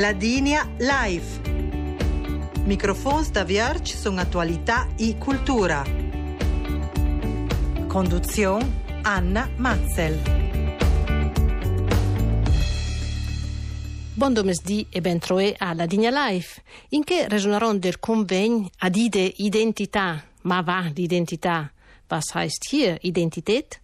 Ladinia Live. Microfons da Vierge sono attualità e cultura. Conduzione Anna Matzel. Buon domesdì e ben troé alla Digna Life, in che resoneranno del convegno ad ide identità, ma va l'identità. Was heißt hier Identität?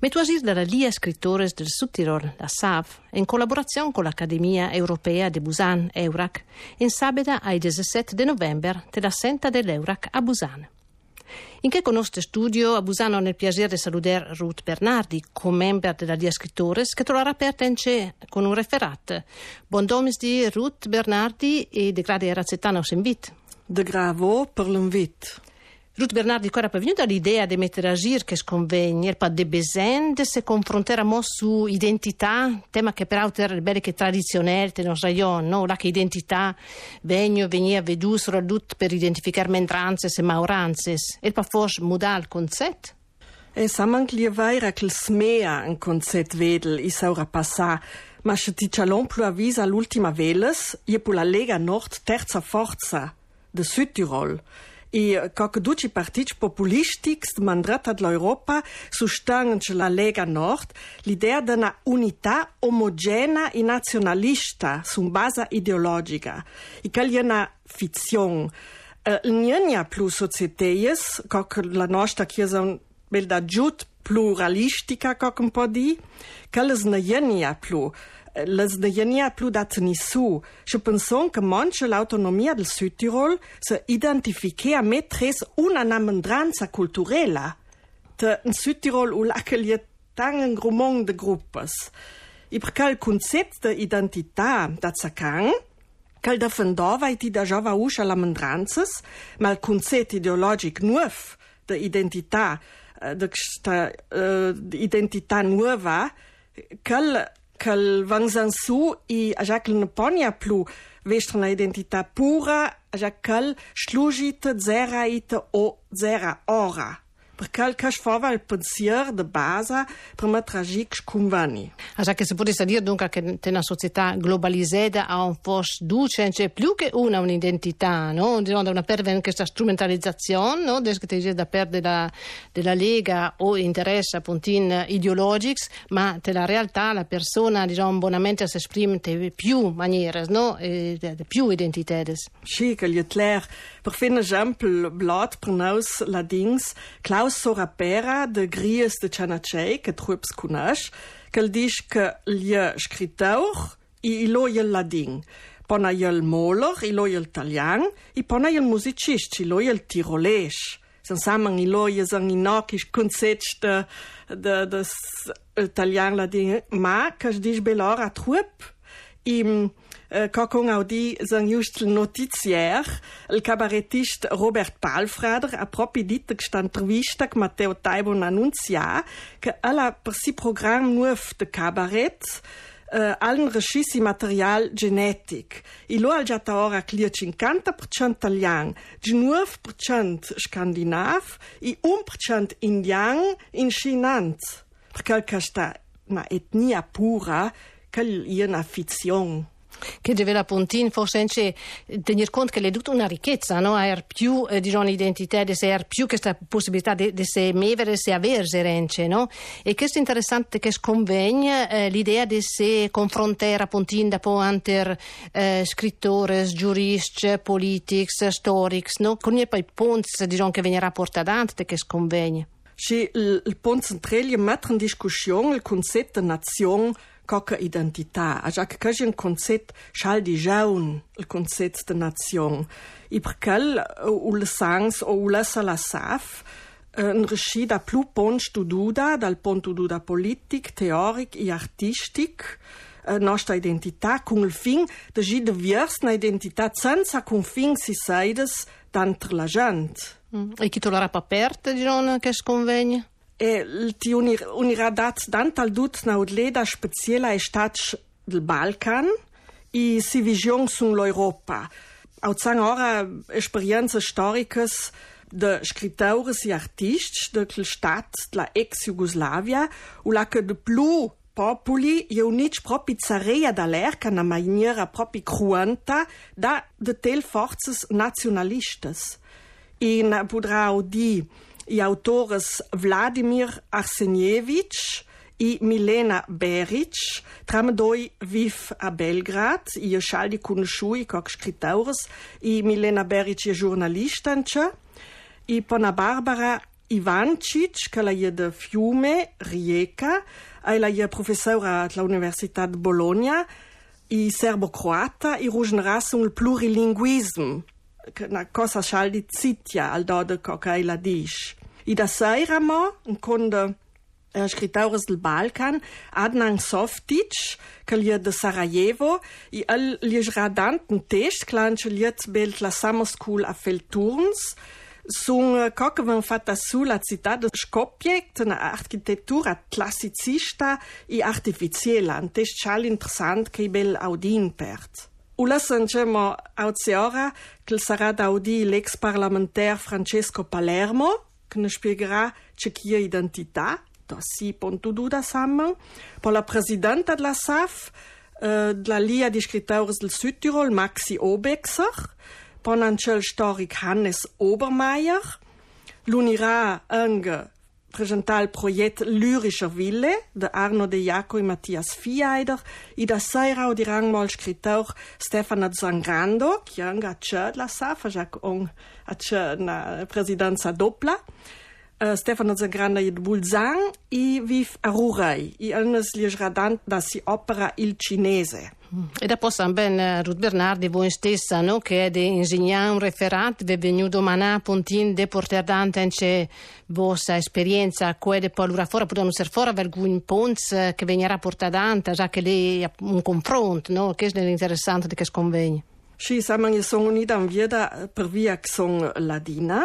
Metuasir della Lia Scrittores del Südtirol, la SAV, in collaborazione con l'Accademia Europea de Busan, EURAC, in sabeda ai 17 novembre della Senta dell'EURAC a Busan. In che conosce studio a Busano nel piacere di salutare Ruth Bernardi, co-member della Lia Scrittores, che troverà aperta in c'è con un referat. Buon domesdì Ruth Bernardi e de grade razzetana us invit. De gravo per l'invit. Ruth Bernardi, qual è venuta l'idea di mettere a giro che sconvegni, il de besen, de se confronteremo su identità, tema che peraltro è bello che tradizionale del nostro rayon, no? La che identità vegno, venia vedu soprattutto per identificare mentranzes e mauranzes, e pa forse muda il concetto? E saman clievaira che smea un concetto vedel i saura passà, ma se ti cialon più avvisa l'ultima veles, je pu la Lega Nord terza forza de Südtirol. И kako duci partiti populistics mandrata dell'Europa sustange la Lega Nord l'idea di una unità omogena e nazionalista su base ideologica. I che è una fizione. Uh, non è più како kako la nostra chiesa bel da giut pluralistica kako podi, kel les naienia plu, les naienia plu dat nisu. Je pensons que manche l'autonomia del Südtirol se identifiquea metres una namendranza culturela. Te in Südtirol Tirol ul aceliet tangen grumong de gruppes. I percal concept de identita dat sacang, cal da fendova ti da jova usha la mendranzas, mal concept ideologic nuf de identita, de questa uh, identità nuova, che kel vangzan su i ajakl ne ponia plu vestrana identità pura ajakal slugite zera ite o zera ora. Per cal cash fava il pensier de base per ma tragic convani. Allora che si potesse dire dunque che una società globalizzata ha un forse duce, c'è più che una un'identità, no? Diciamo, una perdere questa strumentalizzazione, no? Des che ti da perdere la, della Lega o interesse appunto in ideologics, ma la realtà la persona diciamo buonamente si esprime in più maniere, no? E, più identità. Sì, che gli è chiaro. Per fare un esempio, blot per noi la dings, Klaus Sorapera de Gries de Chanachei ket Trups Kunasch, kel dich ke lie skrittauch i ilojel Lading. Pona jëll Molor, ilojel Talian, i pona jel Musicist, ilojel Tirolech. Sen samang iloje sang inokich kunzetchte de Talian Lading, ma kech dich belor a Trupp? I Kokong Audi sang just notizier, il cabarettist Robert Palfrader a proprio dit che sta intervista con Matteo Taibo annunzia che alla per si program nuov de cabaret uh, allen regissi material genetic. I lo al giata ora clia 50% italian, 9% scandinav e 1% indian in chinant. Perché questa una etnia pura che è una fizione che deve la Pontin forse anche tenere conto che è tutta una ricchezza, no? È più eh, diciamo, l'identità, di essere più questa possibilità di, di se se avere rence, no? E questo è interessante che sconvegna eh, l'idea di se confrontare Pontin dopo anter eh, scrittori, giuristi, politici, storici, no? Con i poi punti diciamo, che venirà avanti che sconvegna. Sì, il, il punto centrale è mettere in discussione il concetto di nazione coca identità. Già che c'è un concetto schal di jaun, il concetto di nazione. I perché u le sangs o la sala saf, un riuscì da più pon stududa, dal punto di politic, teoric e artistic, nostra identità, con il fin di diversa identità senza confin si saides d'antre la gente. Mm. E chi tolerà aperta, diciamo, che sconvegna? E ti unir, unirà dat dantal dut na odleda speciela e stat del Balkan i si vision sun l'Europa. Au zang ora esperienze storicas de scriptores e artists de quel stat la ex-Jugoslavia u la che de plu popoli io unic propi zarea da l'erca na maniera propi cruenta da de tel forzes nationalistes. In pudrau di i autores Vladimir Arsenjevich i Milena Beric, tramdoi viv a Belgrad, i scialdi conosciui coc scrittaures, i Milena Beric i giornalistanče, i pona Barbara Ivancic, che la de Fiume, Rijeka, ela je professora all'Università di Bologna, i serbo-croata, i ružnrasung plurilinguism, na cosa c'ha di zitia al do de cocaila dish. I da sairamo, un conde eh, scritaures del Balkan, Adnan Softić, que de Sarajevo, i el li radant un text, clan belt la summer school a Felturns, sun eh, cochevan fatta su la città de Skopje, una architettura classicista i artificiella, un text chal interessant che bel audin pert. Ulazanjemo Aoziora, que será daudi l'ex-parlamentaire Francesco Palermo, que nos ne pegará Tchequia Identità, tossi ponto duda sammen, por la presidenta de la SAF, uh, eh, de la Lia de Escritores del Südtirol, Maxi Obexer, por Angel Storic Hannes Obermeier, l'unirá Ange presenta el proiect Lyrischer Wille, de Arno de Jaco i Matthias Fieider, i da seira o dirang mol scritor Stefano Zangrando, che anga c'è la sa, fajac on a äh, c'è na presidenza doppla, Uh, Stefano Zangrando è di Bulzang e vive a Rurai e annes li radant da si opera il cinese. E dopo ben Ruth Bernardi, voi stessa, no? che è di insegnare un referat, vi è venuto domani pontin de portare davanti vostra esperienza, quelle poi allora fuori potranno essere fuori alcuni punti che venirà portata davanti, già che lì un confronto, no? che è interessante di che sconvegno. Sì, siamo uniti in via per via che sono ladina,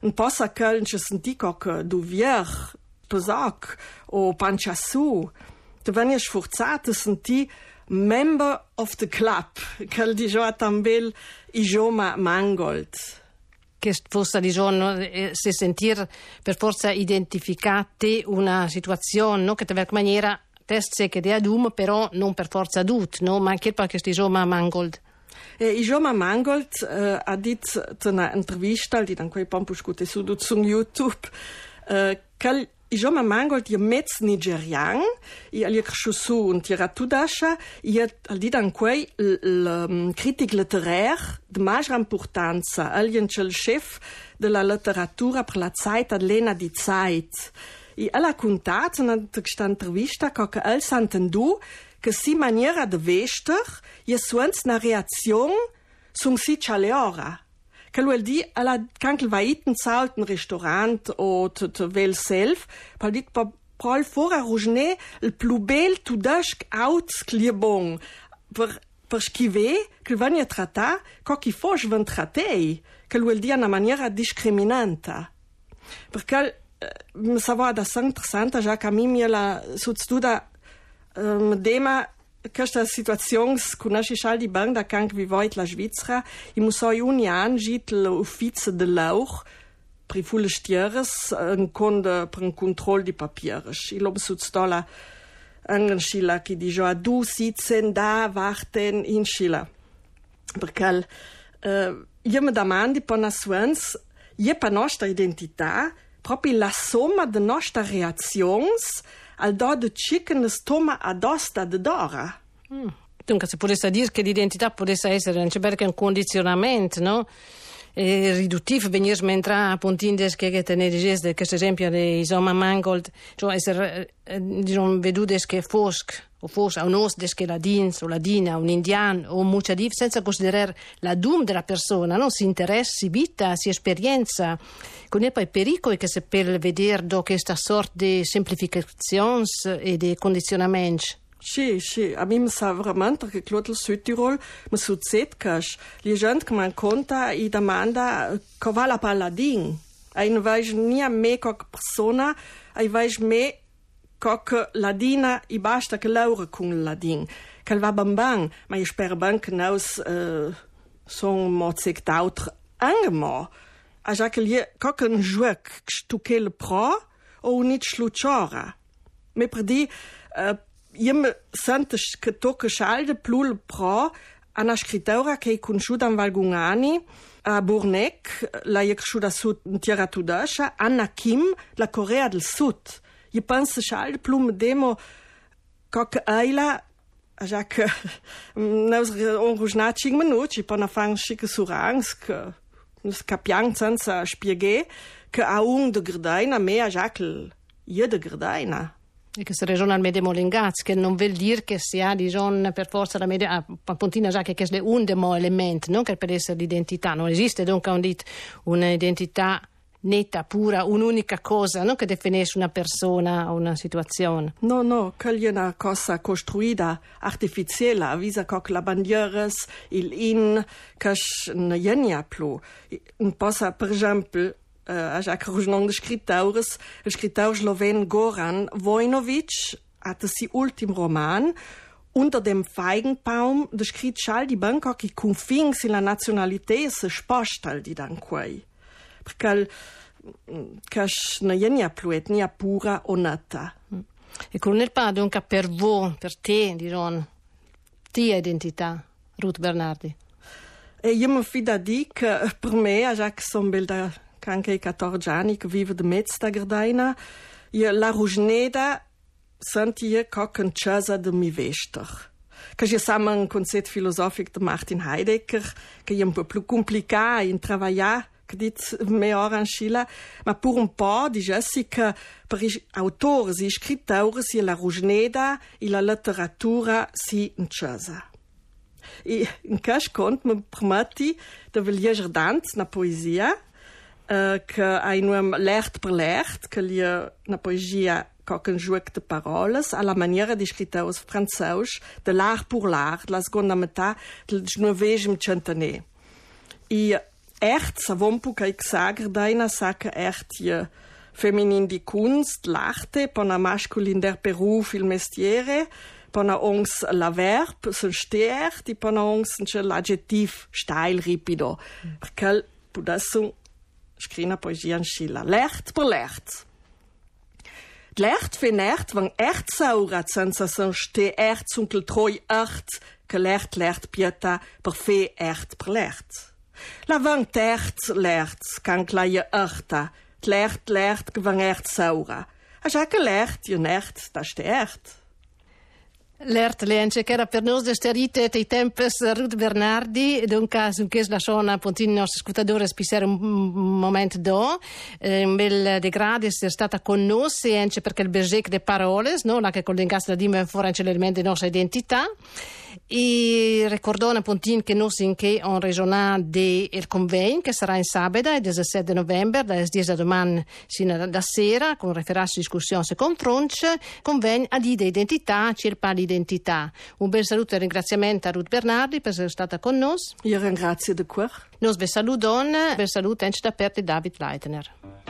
un po sa köln che senti che du vier pesac o panchasu tu venies forzate senti member of the club quel di jo tambel i joma mangold che fosse di se sentir per forza identificate una situazione no? che in qualche maniera test che di adum però non per forza adut no? ma anche perché sti joma mangold Eh, e Ijoma Mangold eh, uh, a dit einer intervista, die dan koji pompu škute sudu cun YouTube, uh, kal Ijoma Mangold je mec nigerian, i ali je kršusu un tira tudaša, i ali dan koji kritik literar de major importanza, ali je čel šef de la literatura per la zeit adlena di zeit. I alla contat, una texta intervista, kako el santendu, que si maniera de vestir jessuens na reazion sum si chaleora. Que lui dit à la quand il va y un restaurant ou te vel self, pas dit pas prol for a le plus bel tout d'âge out clibon. Pour pour esquiver que van y tratar, quand il faut je vais traiter, que lui à la maniera discriminante. Parce que euh, me savada da interessante, já que a mim ela se estuda Dema questa situazione conosce già di bene da canque vivoit la Svizzera. I musoi ogni anno git l'ufficio dell'auch per fulle stieres un conde per un controllo di papieres. I lob sut stola angen scila che dice a du sitzen da warten in scila. Perché uh, io mi domandi per una suens, je per nostra identità, proprio la somma de nostra reazioni al do de chicken stoma adosta de dora. Mm. Dunque, si potesse dire che l'identità potesse essere anche perché un condizionamento, no? E riduttivo venire mentre puntindes che te ne diceste, che esempio di insomma mangold, cioè essere diciamo vedudes che fosc o fosse un os che la dins o la dina, un indian o un muchadif senza considerare la dum della persona, no? si interessi, vita, si esperienza. Con poi pericoli che se per vedere questa sorta di semplificazioni e di condizionamenti Che che a mim sa verament que Clotel Südtirol me suzetkach, li gent que man conta i demanda covala paladin. Ai ne veig ni a me coc persona, ai veig me coc ladina i basta que laure cun ladin. Cal va bambang, ma i sper ban que naus uh, son mozec d'autre angemor. A ja que li coc un juec que stuquel pro ou nit sluchora. Me perdi uh, jemme santech ketoke schalde plule pra an ascritora kei kunxut an Valgungani a Bournek la yekxuda sud tierra tudasha Anna Kim la Corea del Sud. Je pense schalde plume demo kak aila ja que neus onroužnačik minuči pa na fanšik suransk nus kapjancanca špjege ke aung de grdajna meja žakl je de grdajna E che si ragiona al medesimo linguaggio, che non vuol dire che si ha diciamo, per forza la media, appuntina già che è un demo elemento, non che per essere l'identità, non esiste dunque un dit, un'identità netta, pura, un'unica cosa, non che definisce una persona o una situazione. No, no, che è una cosa costruita, artificiale, avvisa che la bandiera, il in, che non è più. Un po' per esempio, uh, já que não de escritores, escritor sloven Goran Vojnovic hat sein último roman unter dem Feigenbaum descrit Charles di Bangkok che confins la nationalité se spostal di dan quei. Perché cash na jenia pluet nia pura onata. E il padre dunque per voi, per te, diron, tia identità, Ruth Bernardi. E io mi fido di che per me, già che sono bella că am cei 14 ani, de Metsta Gardaina, e la Rujneda, sentia como ca câncează de mi-vestir. Că je seamă un concept filozofic de Martin Heidegger, că e un peu complicado, complicat în travaia, că dit meia ora mas por ma pur un po, que para per autores și scriptores a la e la literatura si încează. E în caș conto mă prometi de vă liejerdant na poesia. Que hai nuam lert per lert, que li na poesia coc un joc de paroles a la maniera di scritteurs franceus de l'art pour l'art, la seconda metà del novesem centenaire. I echt savon puc ai sager daina saca echt je feminin di kunst, l'arte, pona masculin der beruf, il mestiere, pona ons la verb, sen stert, i pona ons l'adjectif steil ripido. Perché pudassum Skriner Poesie an Schiller Lächt belächt. Lächt fir nächt wann Erdsaurer Zensersen ste Erd zunkel troi cht, gelächt lächt Pieter per fee Erd belächt. La wang d'ert lächt kan kleie ëchter, d'lächt lächt gewang Erdsaurer. Ech ha gelächt je nächt dat ste Erd. L'ert lence che era per noi desterite tei tempes Ruth Bernardi, dunque su che la sona pontini nostri ascoltatori spisare un momento do, eh, un bel degrado essere stata con noi, anche perché il bergec de parole, no? la che collegasse la dima fuori l'elemento della nostra identità. E ricordone Pontin che noi in che on regionale del convegno che sarà in sabato il 17 novembre dalle 10 domani sino da sera con referenza discussione se confronce convegno ad ide identità circa l'identità. Un bel saluto e ringraziamento a Ruth Bernardi per essere stata con noi. Io ringrazio di cuore. Nos vi saludon, bel saluto anche da parte David Leitner.